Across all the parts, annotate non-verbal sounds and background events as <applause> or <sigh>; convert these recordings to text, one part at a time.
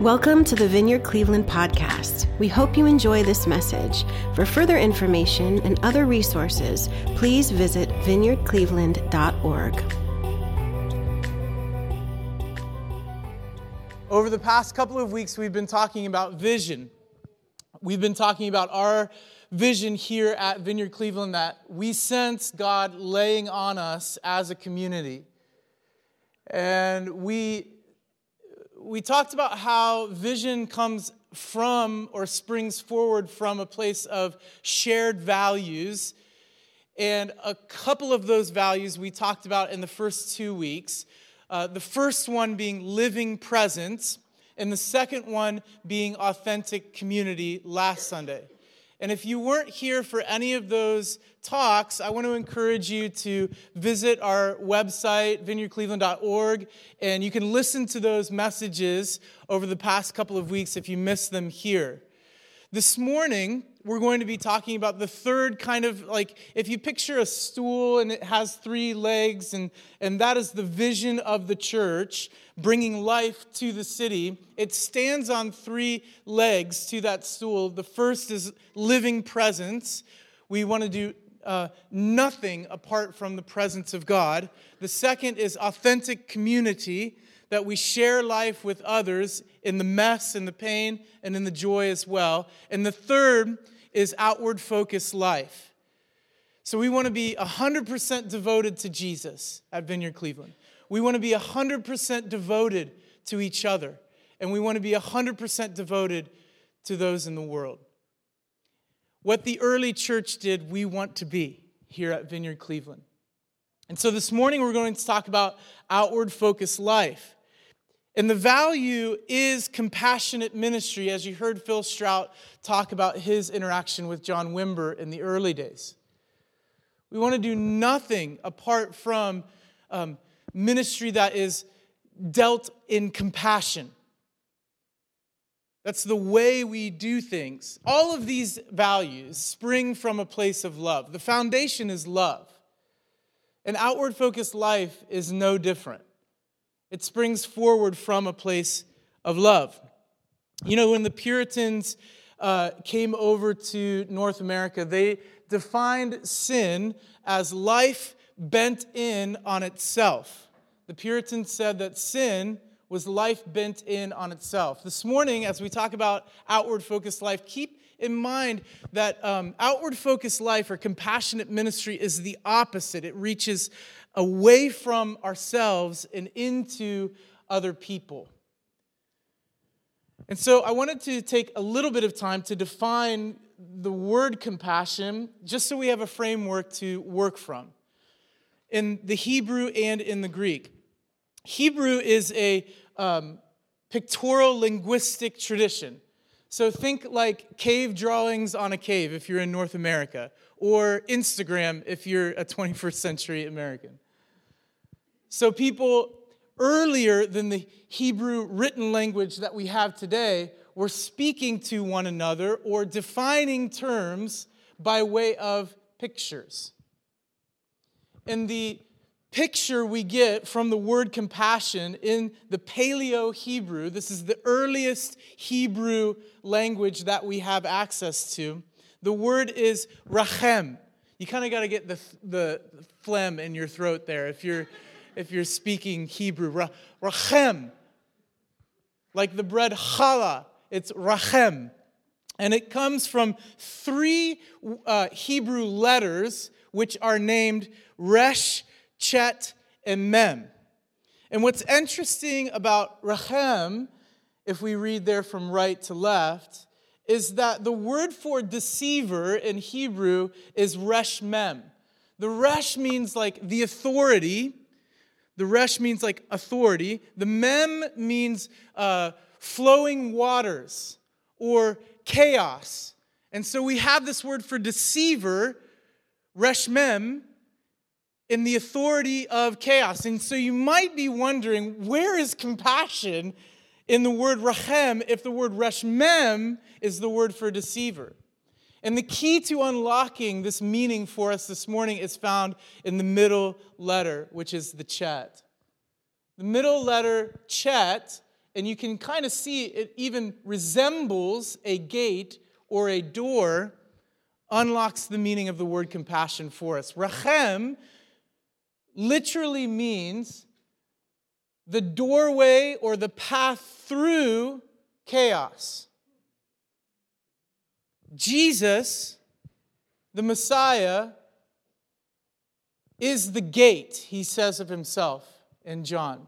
Welcome to the Vineyard Cleveland podcast. We hope you enjoy this message. For further information and other resources, please visit vineyardcleveland.org. Over the past couple of weeks, we've been talking about vision. We've been talking about our vision here at Vineyard Cleveland that we sense God laying on us as a community. And we, we talked about how vision comes from or springs forward from a place of shared values. And a couple of those values we talked about in the first two weeks. Uh, the first one being living presence, and the second one being authentic community last Sunday. And if you weren't here for any of those talks, I want to encourage you to visit our website, vineyardcleveland.org, and you can listen to those messages over the past couple of weeks if you missed them here. This morning, we're going to be talking about the third kind of like if you picture a stool and it has three legs and and that is the vision of the church bringing life to the city it stands on three legs to that stool. The first is living presence. We want to do uh, nothing apart from the presence of god. The second is authentic community that we share life with others in the mess and the pain and in the joy as well. And the third is outward focused life. So we want to be 100% devoted to Jesus at Vineyard Cleveland. We want to be 100% devoted to each other. And we want to be 100% devoted to those in the world. What the early church did, we want to be here at Vineyard Cleveland. And so this morning we're going to talk about outward focused life. And the value is compassionate ministry, as you heard Phil Strout talk about his interaction with John Wimber in the early days. We want to do nothing apart from um, ministry that is dealt in compassion. That's the way we do things. All of these values spring from a place of love. The foundation is love. An outward focused life is no different. It springs forward from a place of love. You know, when the Puritans uh, came over to North America, they defined sin as life bent in on itself. The Puritans said that sin was life bent in on itself. This morning, as we talk about outward focused life, keep in mind that um, outward focused life or compassionate ministry is the opposite. It reaches away from ourselves and into other people. And so I wanted to take a little bit of time to define the word compassion, just so we have a framework to work from in the Hebrew and in the Greek. Hebrew is a um, pictorial linguistic tradition. So think like cave drawings on a cave if you're in North America, or Instagram if you're a 21st century American. So, people earlier than the Hebrew written language that we have today were speaking to one another or defining terms by way of pictures. And the picture we get from the word compassion in the Paleo Hebrew, this is the earliest Hebrew language that we have access to. The word is rachem. You kind of got to get the, the phlegm in your throat there if you're if you're speaking Hebrew. Rachem, like the bread challah, it's rachem. And it comes from three uh, Hebrew letters which are named Resh, Chet, and Mem. And what's interesting about rachem, if we read there from right to left, is that the word for deceiver in Hebrew is resh mem. The resh means like the authority, the resh means like authority. The mem means uh, flowing waters or chaos. And so we have this word for deceiver, resh mem, in the authority of chaos. And so you might be wondering where is compassion in the word rachem if the word reshmem is the word for deceiver? And the key to unlocking this meaning for us this morning is found in the middle letter, which is the chet. The middle letter, chet, and you can kind of see it even resembles a gate or a door, unlocks the meaning of the word compassion for us. Rachem literally means the doorway or the path through chaos. Jesus, the Messiah, is the gate, he says of himself in John.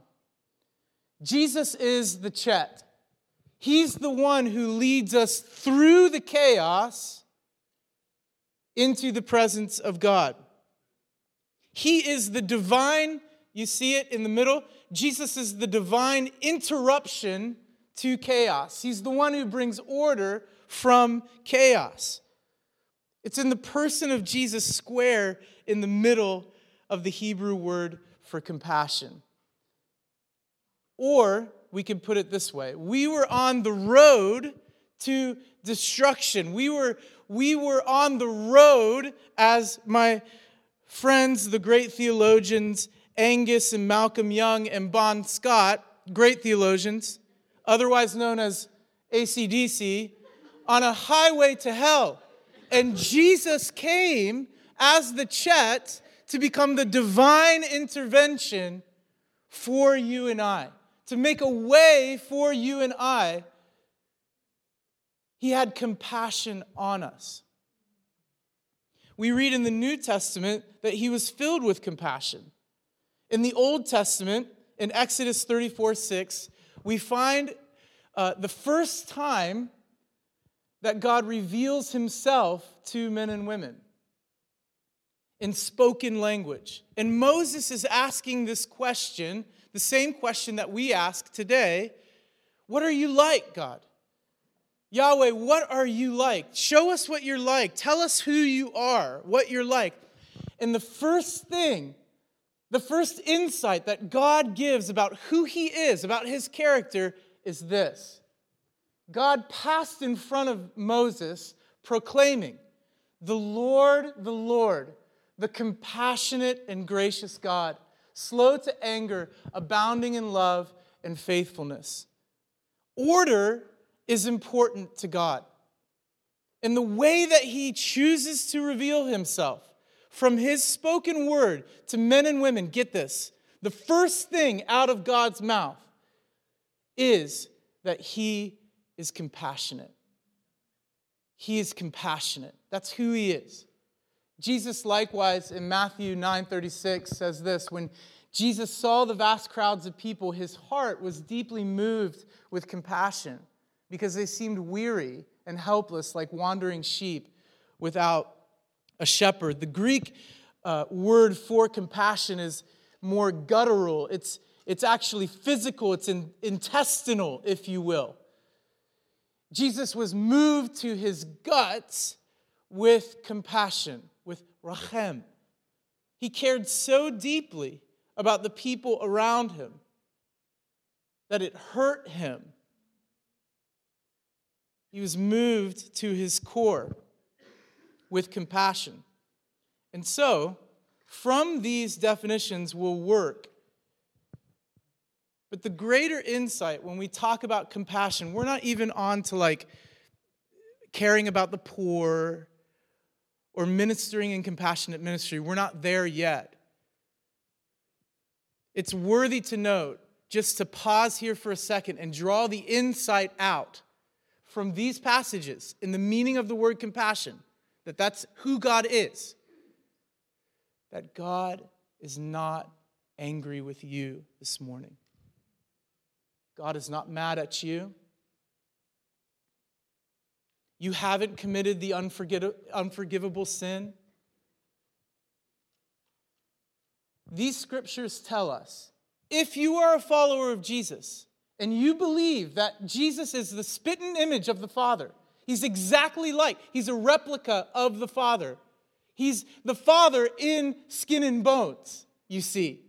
Jesus is the Chet. He's the one who leads us through the chaos into the presence of God. He is the divine, you see it in the middle? Jesus is the divine interruption to chaos. He's the one who brings order from chaos. It's in the person of Jesus square in the middle of the Hebrew word for compassion. Or we could put it this way we were on the road to destruction. We were, we were on the road, as my friends, the great theologians, Angus and Malcolm Young and Bon Scott, great theologians, otherwise known as ACDC, on a highway to hell. And Jesus came as the Chet to become the divine intervention for you and I, to make a way for you and I. He had compassion on us. We read in the New Testament that he was filled with compassion. In the Old Testament, in Exodus 34 6, we find uh, the first time that God reveals himself to men and women in spoken language. And Moses is asking this question, the same question that we ask today What are you like, God? Yahweh, what are you like? Show us what you're like. Tell us who you are, what you're like. And the first thing, the first insight that God gives about who he is, about his character, is this God passed in front of Moses proclaiming, The Lord, the Lord, the compassionate and gracious God, slow to anger, abounding in love and faithfulness. Order is important to God. And the way that He chooses to reveal Himself from His spoken word to men and women, get this, the first thing out of God's mouth is that He is compassionate. He is compassionate. That's who He is. Jesus likewise in Matthew 9:36 says this, when Jesus saw the vast crowds of people, his heart was deeply moved with compassion because they seemed weary and helpless like wandering sheep without a shepherd. The Greek uh, word for compassion is more guttural. It's, it's actually physical, it's in, intestinal, if you will. Jesus was moved to his guts with compassion with rachem. He cared so deeply about the people around him that it hurt him. He was moved to his core with compassion. And so, from these definitions will work. But the greater insight when we talk about compassion, we're not even on to like caring about the poor or ministering in compassionate ministry. We're not there yet. It's worthy to note, just to pause here for a second and draw the insight out from these passages in the meaning of the word compassion, that that's who God is. That God is not angry with you this morning. God is not mad at you. You haven't committed the unforgivable sin. These scriptures tell us if you are a follower of Jesus and you believe that Jesus is the spitting image of the Father, he's exactly like, he's a replica of the Father. He's the Father in skin and bones, you see.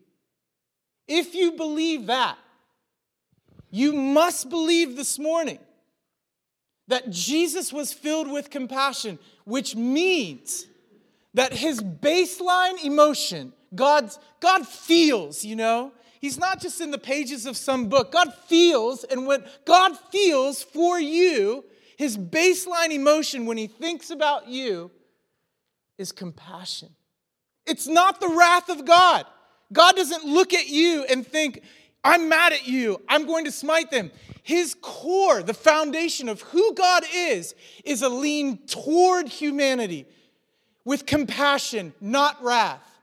If you believe that, you must believe this morning that Jesus was filled with compassion, which means that his baseline emotion, God's, God feels, you know, He's not just in the pages of some book. God feels, and what God feels for you, his baseline emotion when he thinks about you is compassion. It's not the wrath of God. God doesn't look at you and think, I'm mad at you, I'm going to smite them. His core, the foundation of who God is, is a lean toward humanity with compassion, not wrath.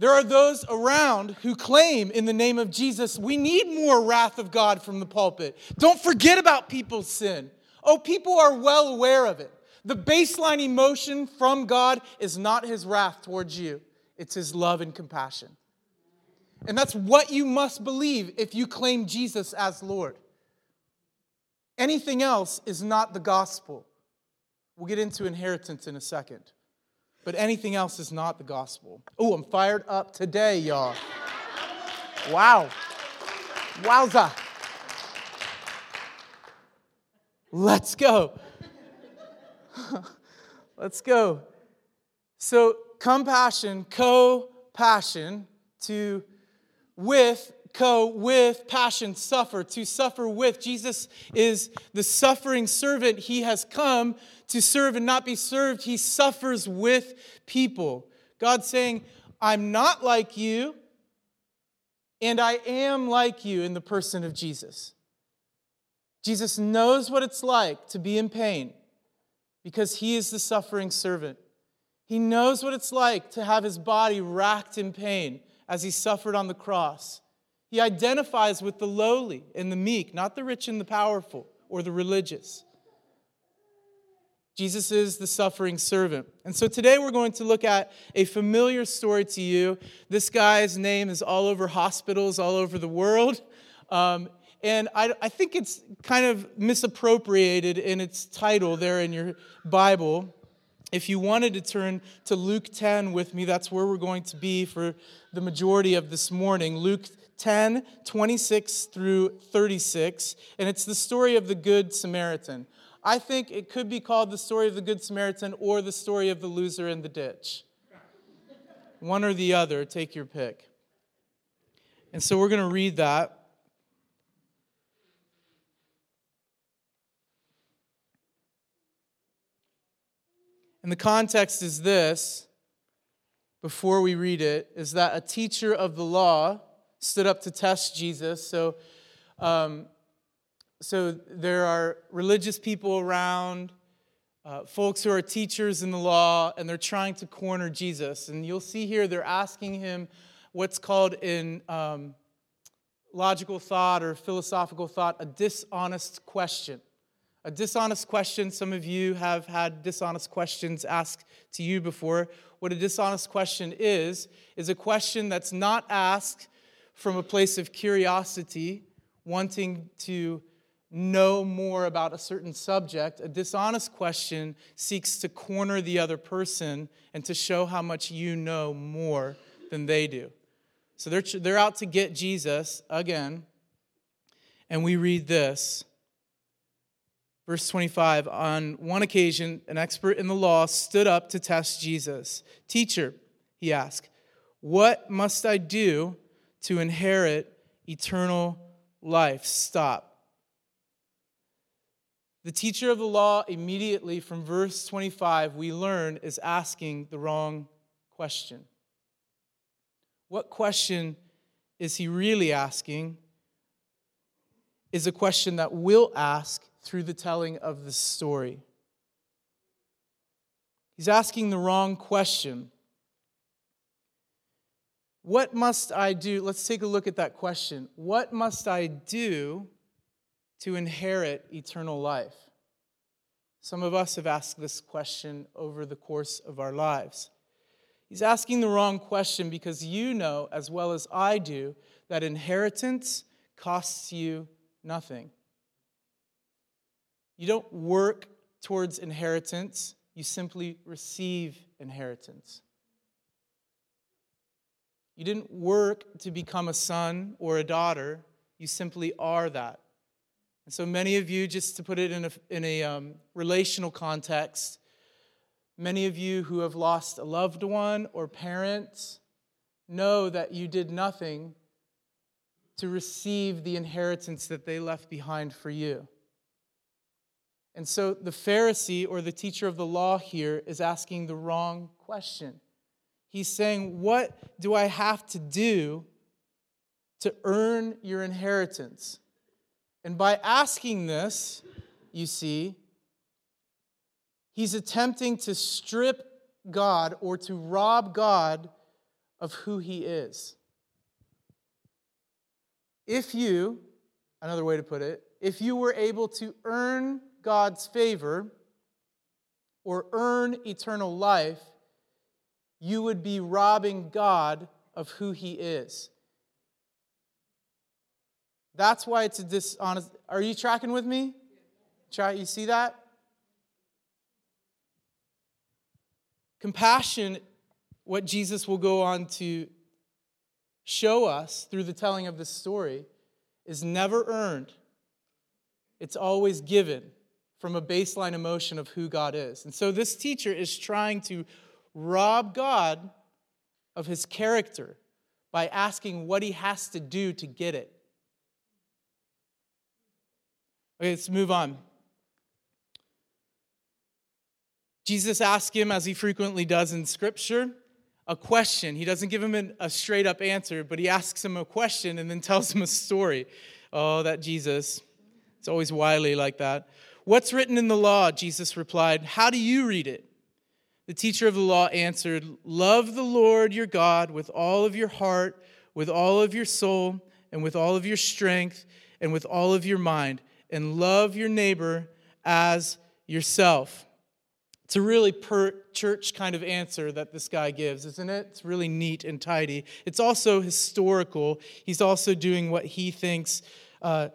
There are those around who claim in the name of Jesus, we need more wrath of God from the pulpit. Don't forget about people's sin. Oh, people are well aware of it. The baseline emotion from God is not his wrath towards you, it's his love and compassion. And that's what you must believe if you claim Jesus as Lord. Anything else is not the gospel. We'll get into inheritance in a second. But anything else is not the gospel. Oh, I'm fired up today, y'all. Wow. Wowza. Let's go. <laughs> Let's go. So, compassion, co passion, to with, co with, passion, suffer, to suffer with. Jesus is the suffering servant. He has come to serve and not be served. He suffers with people. God saying, I'm not like you, and I am like you in the person of Jesus. Jesus knows what it's like to be in pain because he is the suffering servant. He knows what it's like to have his body racked in pain as he suffered on the cross. He identifies with the lowly and the meek, not the rich and the powerful or the religious. Jesus is the suffering servant. And so today we're going to look at a familiar story to you. This guy's name is all over hospitals all over the world. Um, and I, I think it's kind of misappropriated in its title there in your Bible. If you wanted to turn to Luke 10 with me, that's where we're going to be for the majority of this morning. Luke 10, 26 through 36. And it's the story of the Good Samaritan. I think it could be called the story of the Good Samaritan or the story of the loser in the ditch. One or the other, take your pick. And so we're going to read that. And the context is this before we read it is that a teacher of the law stood up to test Jesus. So, um, so there are religious people around, uh, folks who are teachers in the law, and they're trying to corner Jesus. And you'll see here they're asking him what's called in um, logical thought or philosophical thought a dishonest question. A dishonest question, some of you have had dishonest questions asked to you before. What a dishonest question is, is a question that's not asked from a place of curiosity, wanting to know more about a certain subject. A dishonest question seeks to corner the other person and to show how much you know more than they do. So they're, they're out to get Jesus again. And we read this Verse 25 On one occasion, an expert in the law stood up to test Jesus. Teacher, he asked, What must I do to inherit eternal life? Stop. The teacher of the law, immediately from verse 25, we learn is asking the wrong question. What question is he really asking? Is a question that we'll ask through the telling of the story. He's asking the wrong question. What must I do? Let's take a look at that question. What must I do to inherit eternal life? Some of us have asked this question over the course of our lives. He's asking the wrong question because you know, as well as I do, that inheritance costs you nothing. You don't work towards inheritance, you simply receive inheritance. You didn't work to become a son or a daughter, you simply are that. And so many of you, just to put it in a, in a um, relational context, many of you who have lost a loved one or parents know that you did nothing to receive the inheritance that they left behind for you. And so the Pharisee or the teacher of the law here is asking the wrong question. He's saying, What do I have to do to earn your inheritance? And by asking this, you see, he's attempting to strip God or to rob God of who he is. If you, another way to put it, if you were able to earn God's favor or earn eternal life, you would be robbing God of who he is. That's why it's a dishonest. Are you tracking with me? Try, you see that? Compassion, what Jesus will go on to show us through the telling of this story is never earned, it's always given from a baseline emotion of who God is. And so this teacher is trying to rob God of his character by asking what he has to do to get it. Okay, let's move on. Jesus asks him, as he frequently does in Scripture, a question. He doesn't give him a straight up answer, but he asks him a question and then tells him a story. Oh, that Jesus. It's always wily like that. What's written in the law? Jesus replied. How do you read it? The teacher of the law answered, Love the Lord your God with all of your heart, with all of your soul, and with all of your strength, and with all of your mind, and love your neighbor as yourself. It's a really church kind of answer that this guy gives, isn't it? It's really neat and tidy. It's also historical. He's also doing what he thinks uh,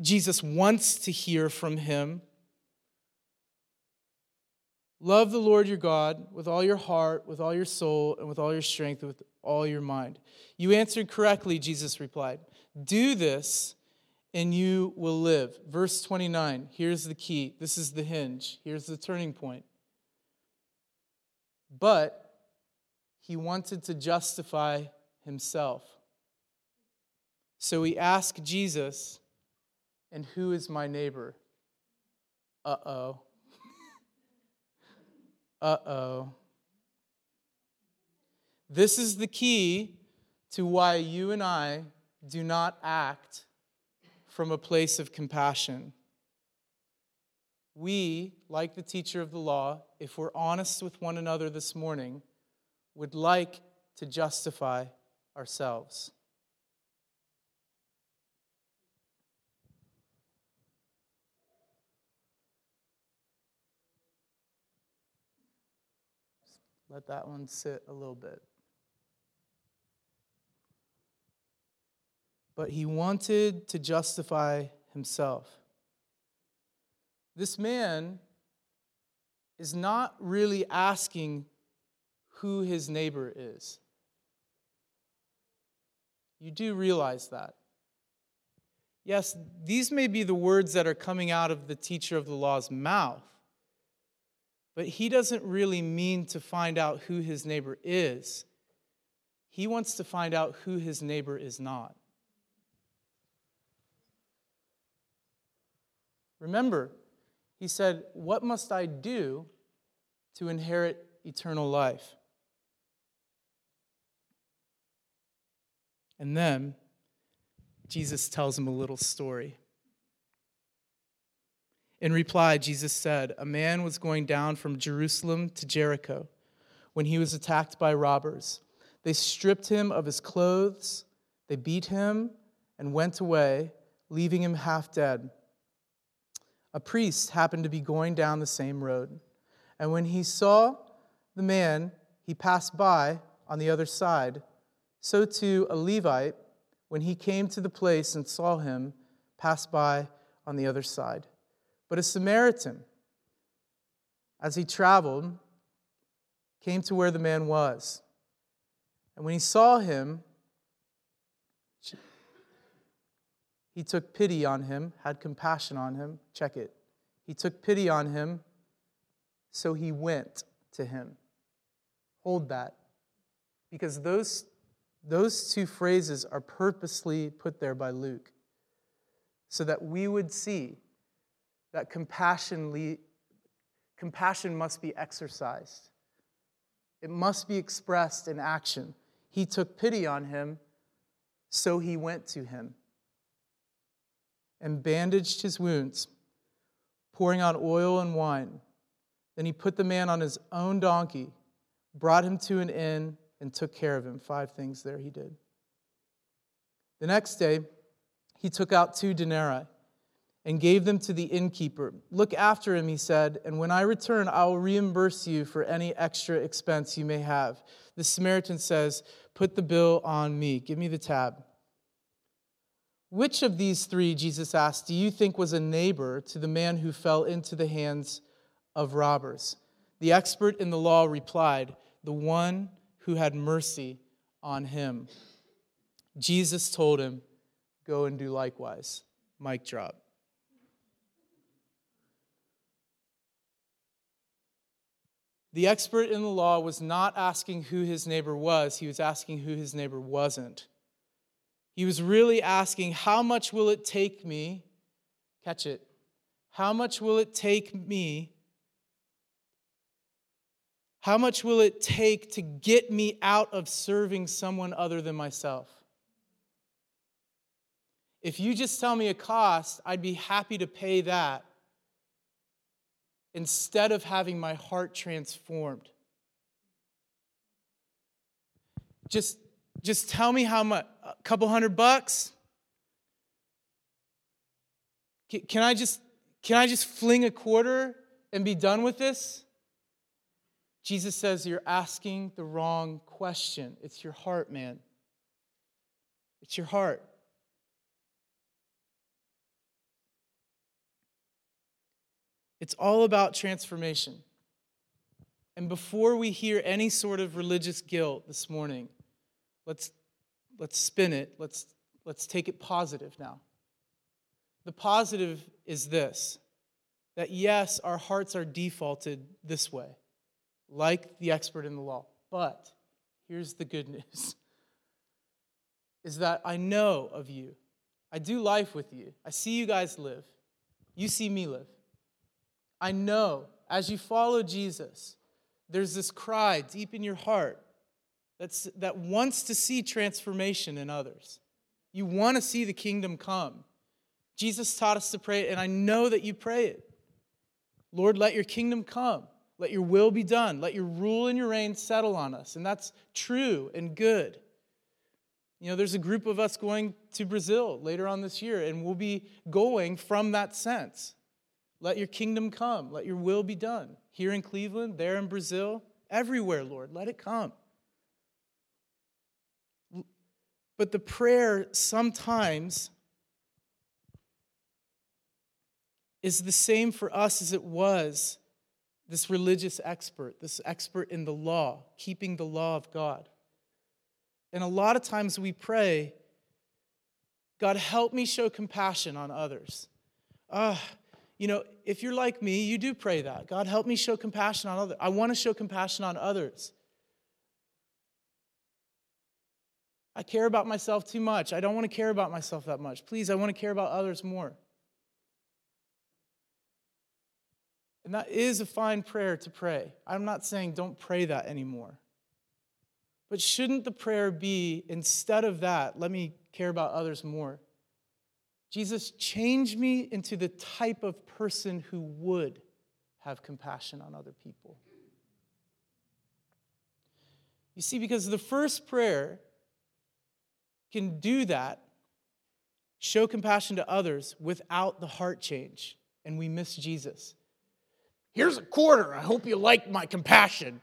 Jesus wants to hear from him. Love the Lord your God with all your heart, with all your soul, and with all your strength, with all your mind. You answered correctly, Jesus replied. Do this and you will live. Verse 29, here's the key. This is the hinge. Here's the turning point. But he wanted to justify himself. So he asked Jesus, And who is my neighbor? Uh oh. Uh oh. This is the key to why you and I do not act from a place of compassion. We, like the teacher of the law, if we're honest with one another this morning, would like to justify ourselves. Let that one sit a little bit. but he wanted to justify himself. This man is not really asking who his neighbor is. You do realize that. Yes, these may be the words that are coming out of the teacher of the law's mouth, but he doesn't really mean to find out who his neighbor is. He wants to find out who his neighbor is not. Remember, he said, What must I do to inherit eternal life? And then Jesus tells him a little story. In reply, Jesus said, A man was going down from Jerusalem to Jericho when he was attacked by robbers. They stripped him of his clothes, they beat him, and went away, leaving him half dead a priest happened to be going down the same road. And when he saw the man, he passed by on the other side. So too a Levite, when he came to the place and saw him, passed by on the other side. But a Samaritan, as he traveled, came to where the man was. And when he saw him, He took pity on him, had compassion on him. Check it. He took pity on him, so he went to him. Hold that. Because those Those two phrases are purposely put there by Luke so that we would see that compassion, le- compassion must be exercised. It must be expressed in action. He took pity on him, so he went to him and bandaged his wounds, pouring out oil and wine. Then he put the man on his own donkey, brought him to an inn, and took care of him. Five things there he did. The next day, he took out two denarii and gave them to the innkeeper. Look after him, he said, and when I return, I will reimburse you for any extra expense you may have. The Samaritan says, Put the bill on me. Give me the tab. Which of these three, Jesus asked, do you think was a neighbor to the man who fell into the hands of robbers? The expert in the law replied, The one who had mercy on him. Jesus told him, Go and do likewise. Mic drop. The expert in the law was not asking who his neighbor was, he was asking who his neighbor wasn't. He was really asking, How much will it take me? Catch it. How much will it take me? How much will it take to get me out of serving someone other than myself? If you just tell me a cost, I'd be happy to pay that instead of having my heart transformed. Just, just tell me how much, a couple hundred bucks? Can I just, can I just fling a quarter and be done with this? Jesus says you're asking the wrong question. It's your heart, man. It's your heart. It's all about transformation. And before we hear any sort of religious guilt this morning, let's, let's spin it. Let's, let's take it positive now. The positive is this that yes, our hearts are defaulted this way, like the expert in the law. But here's the good <laughs> news is that I know of you. I do life with you. I see you guys live. You see me live. I know as you follow Jesus, there's this cry deep in your heart that's, that wants to see transformation in others. You want to see the kingdom come. Jesus taught us to pray it, and I know that you pray it. Lord, let your kingdom come. Let your will be done. Let your rule and your reign settle on us. And that's true and good. You know, there's a group of us going to Brazil later on this year, and we'll be going from that sense. Let your kingdom come. Let your will be done. Here in Cleveland, there in Brazil, everywhere, Lord. Let it come. But the prayer sometimes is the same for us as it was this religious expert, this expert in the law, keeping the law of God. And a lot of times we pray, God, help me show compassion on others. Ah, you know, if you're like me, you do pray that. God, help me show compassion on others. I want to show compassion on others. I care about myself too much. I don't want to care about myself that much. Please, I want to care about others more. And that is a fine prayer to pray. I'm not saying don't pray that anymore. But shouldn't the prayer be instead of that, let me care about others more? Jesus, change me into the type of person who would have compassion on other people. You see, because the first prayer can do that, show compassion to others without the heart change, and we miss Jesus. Here's a quarter. I hope you like my compassion.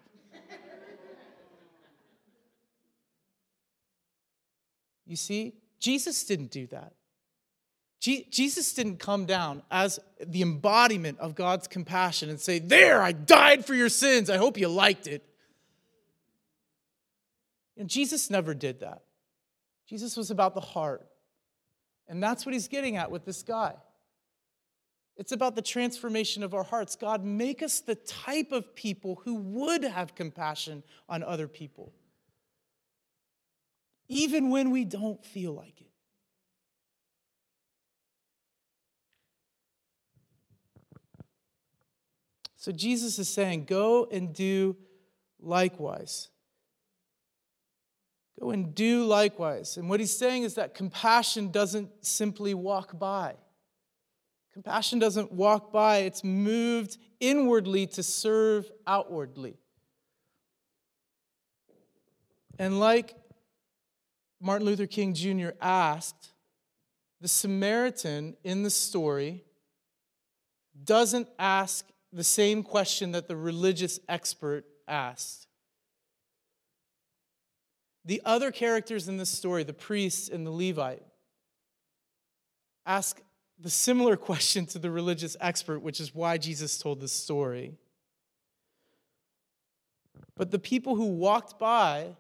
you see, Jesus didn't do that. Jesus didn't come down as the embodiment of God's compassion and say, There, I died for your sins. I hope you liked it. And Jesus never did that. Jesus was about the heart. And that's what he's getting at with this guy. It's about the transformation of our hearts. God, make us the type of people who would have compassion on other people. even when we don't feel like it. So Jesus is saying, Go and do likewise. Go and do likewise. And what he's saying is that compassion doesn't simply walk by. Compassion doesn't walk by, it's moved inwardly to serve outwardly. And like Martin Luther King Jr. asked, the Samaritan in the story doesn't ask the same question that the religious expert asked. The other characters in this story, the priest and the Levite, ask the similar <laughs> question to the religious expert, which is why Jesus told this story. But the people who walked by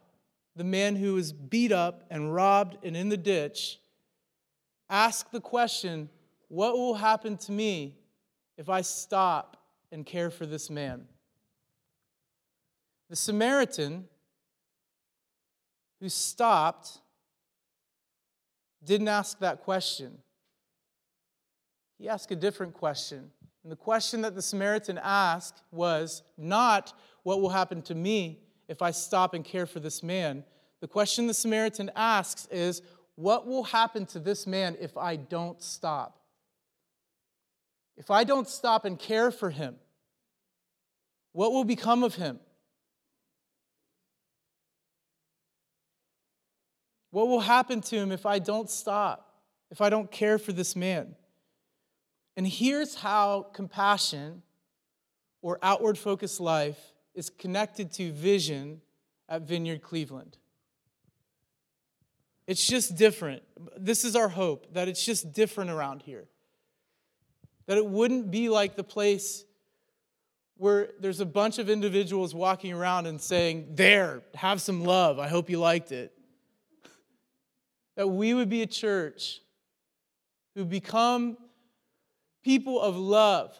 the man who was beat up and robbed and in the ditch ask the question what will happen to me if I stop and care for this man? The Samaritan who stopped didn't ask that question. He asked a different question. And the question that the Samaritan asked was not, What will happen to me if I stop and care for this man? The question the Samaritan asks is, What will happen to this man if I don't stop? If I don't stop and care for him, what will become of him? What will happen to him if I don't stop, if I don't care for this man? And here's how compassion or outward focused life is connected to vision at Vineyard Cleveland. It's just different. This is our hope that it's just different around here. That it wouldn't be like the place where there's a bunch of individuals walking around and saying, There, have some love. I hope you liked it that we would be a church who become people of love,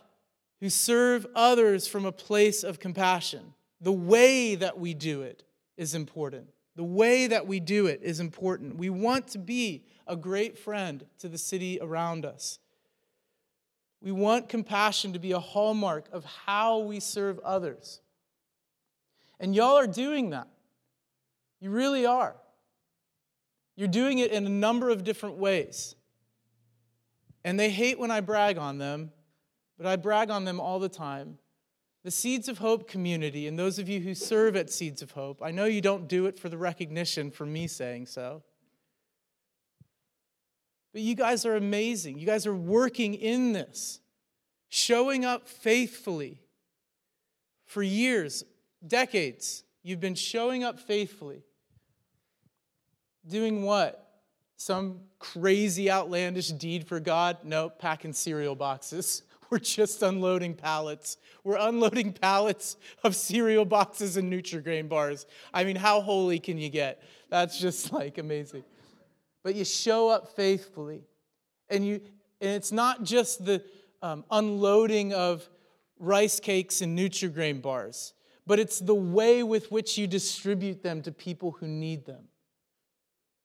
who serve others from a place of compassion. The way that we do it is important. The way that we do it is important. We want to be a great friend to the city around us. We want compassion to be a hallmark of how we serve others. And y'all are doing that. You really are. You're doing it in a number of different ways. And they hate when I brag on them, but I brag on them all the time. The Seeds of Hope community, and those of you who serve at Seeds of Hope, I know you don't do it for the recognition for me saying so. But you guys are amazing. You guys are working in this, showing up faithfully for years, decades. You've been showing up faithfully. Doing what? Some crazy, outlandish deed for God? No, packing cereal boxes. <laughs> We're just unloading pallets. We're unloading pallets of cereal boxes and Nutri-Grain bars. I mean, how holy can you get? That's just like amazing. But you show up faithfully, and you and it's not just the um, unloading of rice cakes and Nutri-Grain bars, but it's the way with which you distribute them to people who need them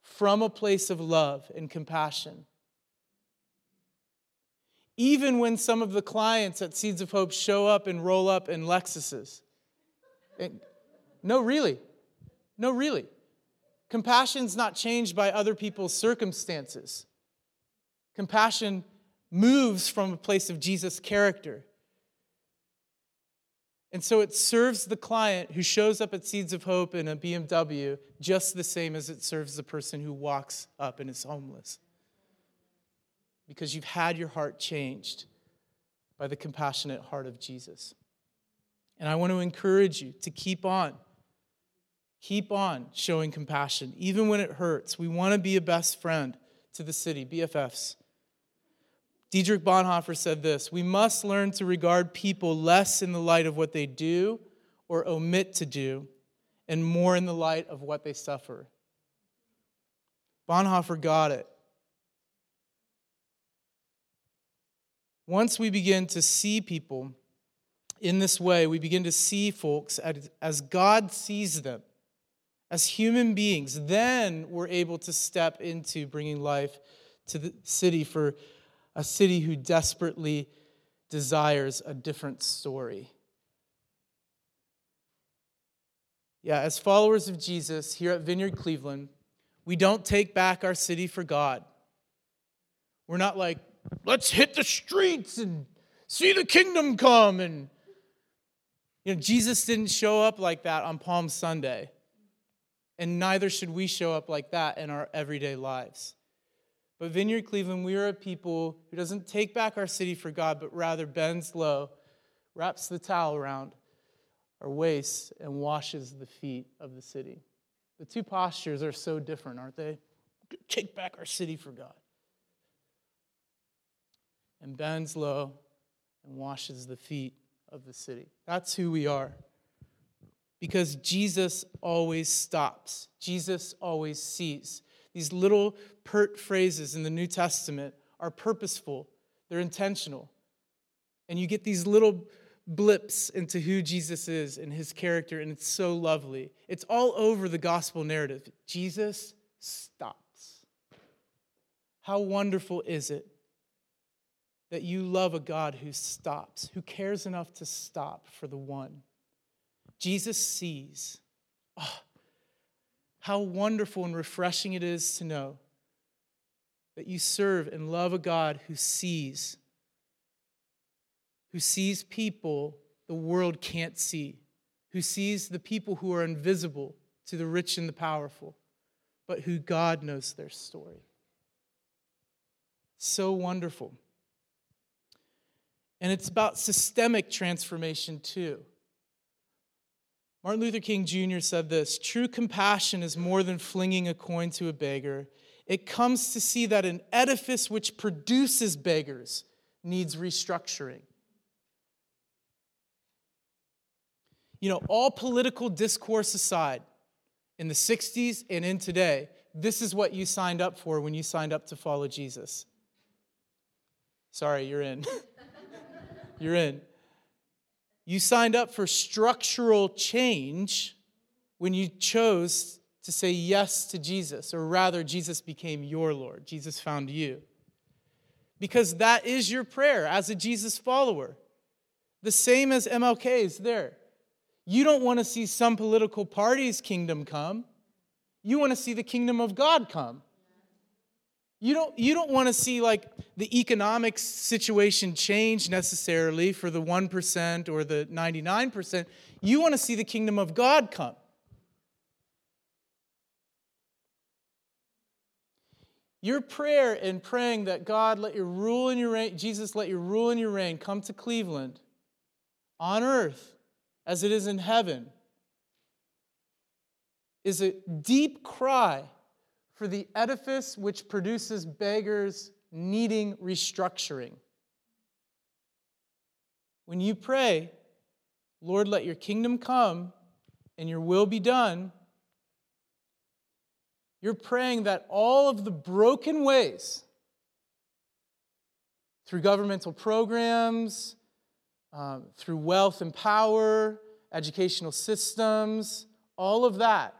from a place of love and compassion. Even when some of the clients at Seeds of Hope show up and roll up in Lexuses. And, no, really. No, really. Compassion's not changed by other people's circumstances. Compassion moves from a place of Jesus' character. And so it serves the client who shows up at Seeds of Hope in a BMW just the same as it serves the person who walks up and is homeless. Because you've had your heart changed by the compassionate heart of Jesus. And I want to encourage you to keep on. Keep on showing compassion, even when it hurts. We want to be a best friend to the city, BFFs. Dietrich Bonhoeffer said this We must learn to regard people less in the light of what they do or omit to do, and more in the light of what they suffer. Bonhoeffer got it. Once we begin to see people in this way, we begin to see folks as God sees them, as human beings, then we're able to step into bringing life to the city for a city who desperately desires a different story. Yeah, as followers of Jesus here at Vineyard Cleveland, we don't take back our city for God. We're not like, let's hit the streets and see the kingdom come. And, you know, Jesus didn't show up like that on Palm Sunday. And neither should we show up like that in our everyday lives. But Vineyard Cleveland, we are a people who doesn't take back our city for God, but rather bends low, wraps the towel around our waist, and washes the feet of the city. The two postures are so different, aren't they? Take back our city for God. And bends low and washes the feet of the city. That's who we are. Because Jesus always stops, Jesus always sees. These little pert phrases in the New Testament are purposeful, they're intentional. And you get these little blips into who Jesus is and his character, and it's so lovely. It's all over the gospel narrative. Jesus stops. How wonderful is it that you love a God who stops, who cares enough to stop for the one? Jesus sees. Oh, how wonderful and refreshing it is to know that you serve and love a God who sees who sees people the world can't see, who sees the people who are invisible to the rich and the powerful, but who God knows their story. So wonderful. And it's about systemic transformation too. Martin Luther King Jr. said this True compassion is more than flinging a coin to a beggar. It comes to see that an edifice which produces beggars needs restructuring. you know, all political discourse aside, in the 60s and in today, this is what you signed up for when you signed up to follow Jesus. Sorry, you're in. <laughs> you're in. You signed up for structural change when you chose to say yes to Jesus, or rather, Jesus became your Lord. Jesus found you. Because that is your prayer as a Jesus follower. The same as MLK is there. You don't want to see some political party's kingdom come. You want to see the kingdom of God come. You don't, you don't want to see like the economic situation change necessarily for the 1% or the 99%. You want to see the kingdom of God come. Your prayer in praying that God let your rule and your reign, Jesus let your rule and your reign come to Cleveland on earth as it is in heaven is a deep cry for the edifice which produces beggars needing restructuring. When you pray, Lord, let your kingdom come and your will be done, you're praying that all of the broken ways through governmental programs, um, through wealth and power, educational systems, all of that.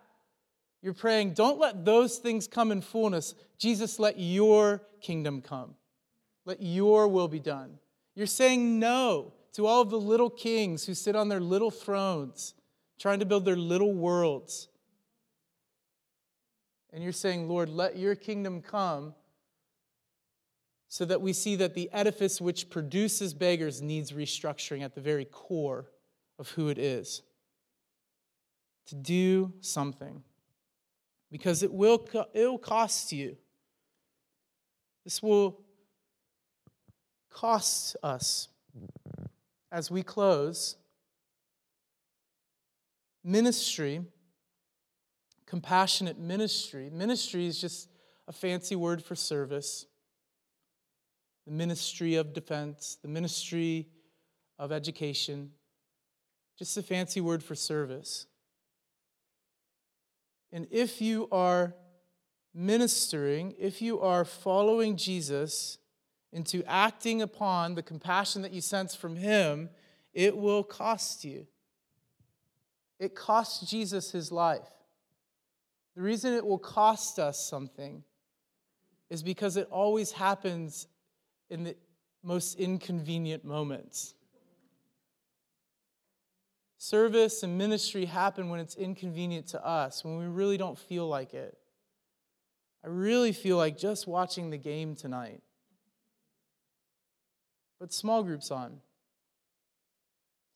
You're praying, don't let those things come in fullness. Jesus, let your kingdom come. Let your will be done. You're saying no to all of the little kings who sit on their little thrones, trying to build their little worlds. And you're saying, Lord, let your kingdom come so that we see that the edifice which produces beggars needs restructuring at the very core of who it is. To do something. Because it will, it will cost you. This will cost us as we close. Ministry, compassionate ministry. Ministry is just a fancy word for service the ministry of defense, the ministry of education, just a fancy word for service. And if you are ministering, if you are following Jesus into acting upon the compassion that you sense from Him, it will cost you. It cost Jesus his life. The reason it will cost us something is because it always happens in the most inconvenient moments. Service and ministry happen when it's inconvenient to us, when we really don't feel like it. I really feel like just watching the game tonight. But small groups on.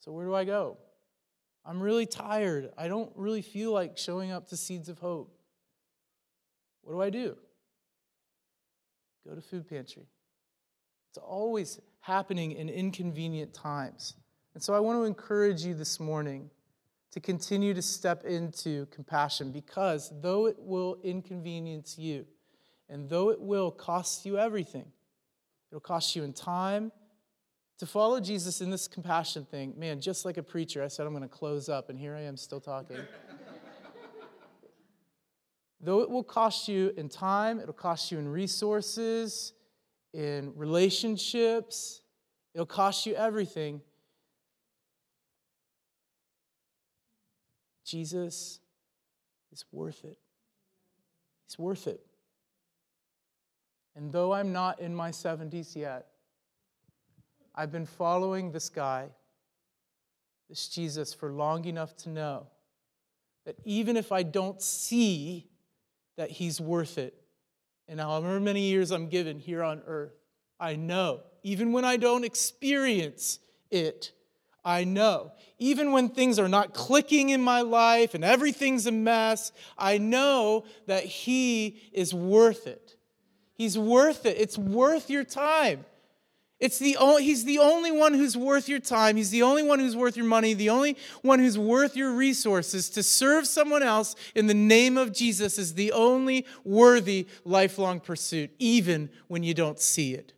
So where do I go? I'm really tired. I don't really feel like showing up to Seeds of Hope. What do I do? Go to food pantry. It's always happening in inconvenient times. And so I want to encourage you this morning to continue to step into compassion because though it will inconvenience you and though it will cost you everything, it'll cost you in time, to follow Jesus in this compassion thing, man, just like a preacher, I said I'm going to close up, and here I am still talking. <laughs> Though it will cost you in time, it'll cost you in resources, in relationships, it'll cost you everything. Jesus is worth it. He's worth it. And though I'm not in my 70s yet, I've been following this guy, this Jesus, for long enough to know that even if I don't see that he's worth it, and however many years I'm given here on earth, I know, even when I don't experience it, I know. Even when things are not clicking in my life and everything's a mess, I know that He is worth it. He's worth it. It's worth your time. It's the he's the only one who's worth your time. He's the only one who's worth your money, the only one who's worth your resources. To serve someone else in the name of Jesus is the only worthy lifelong pursuit, even when you don't see it.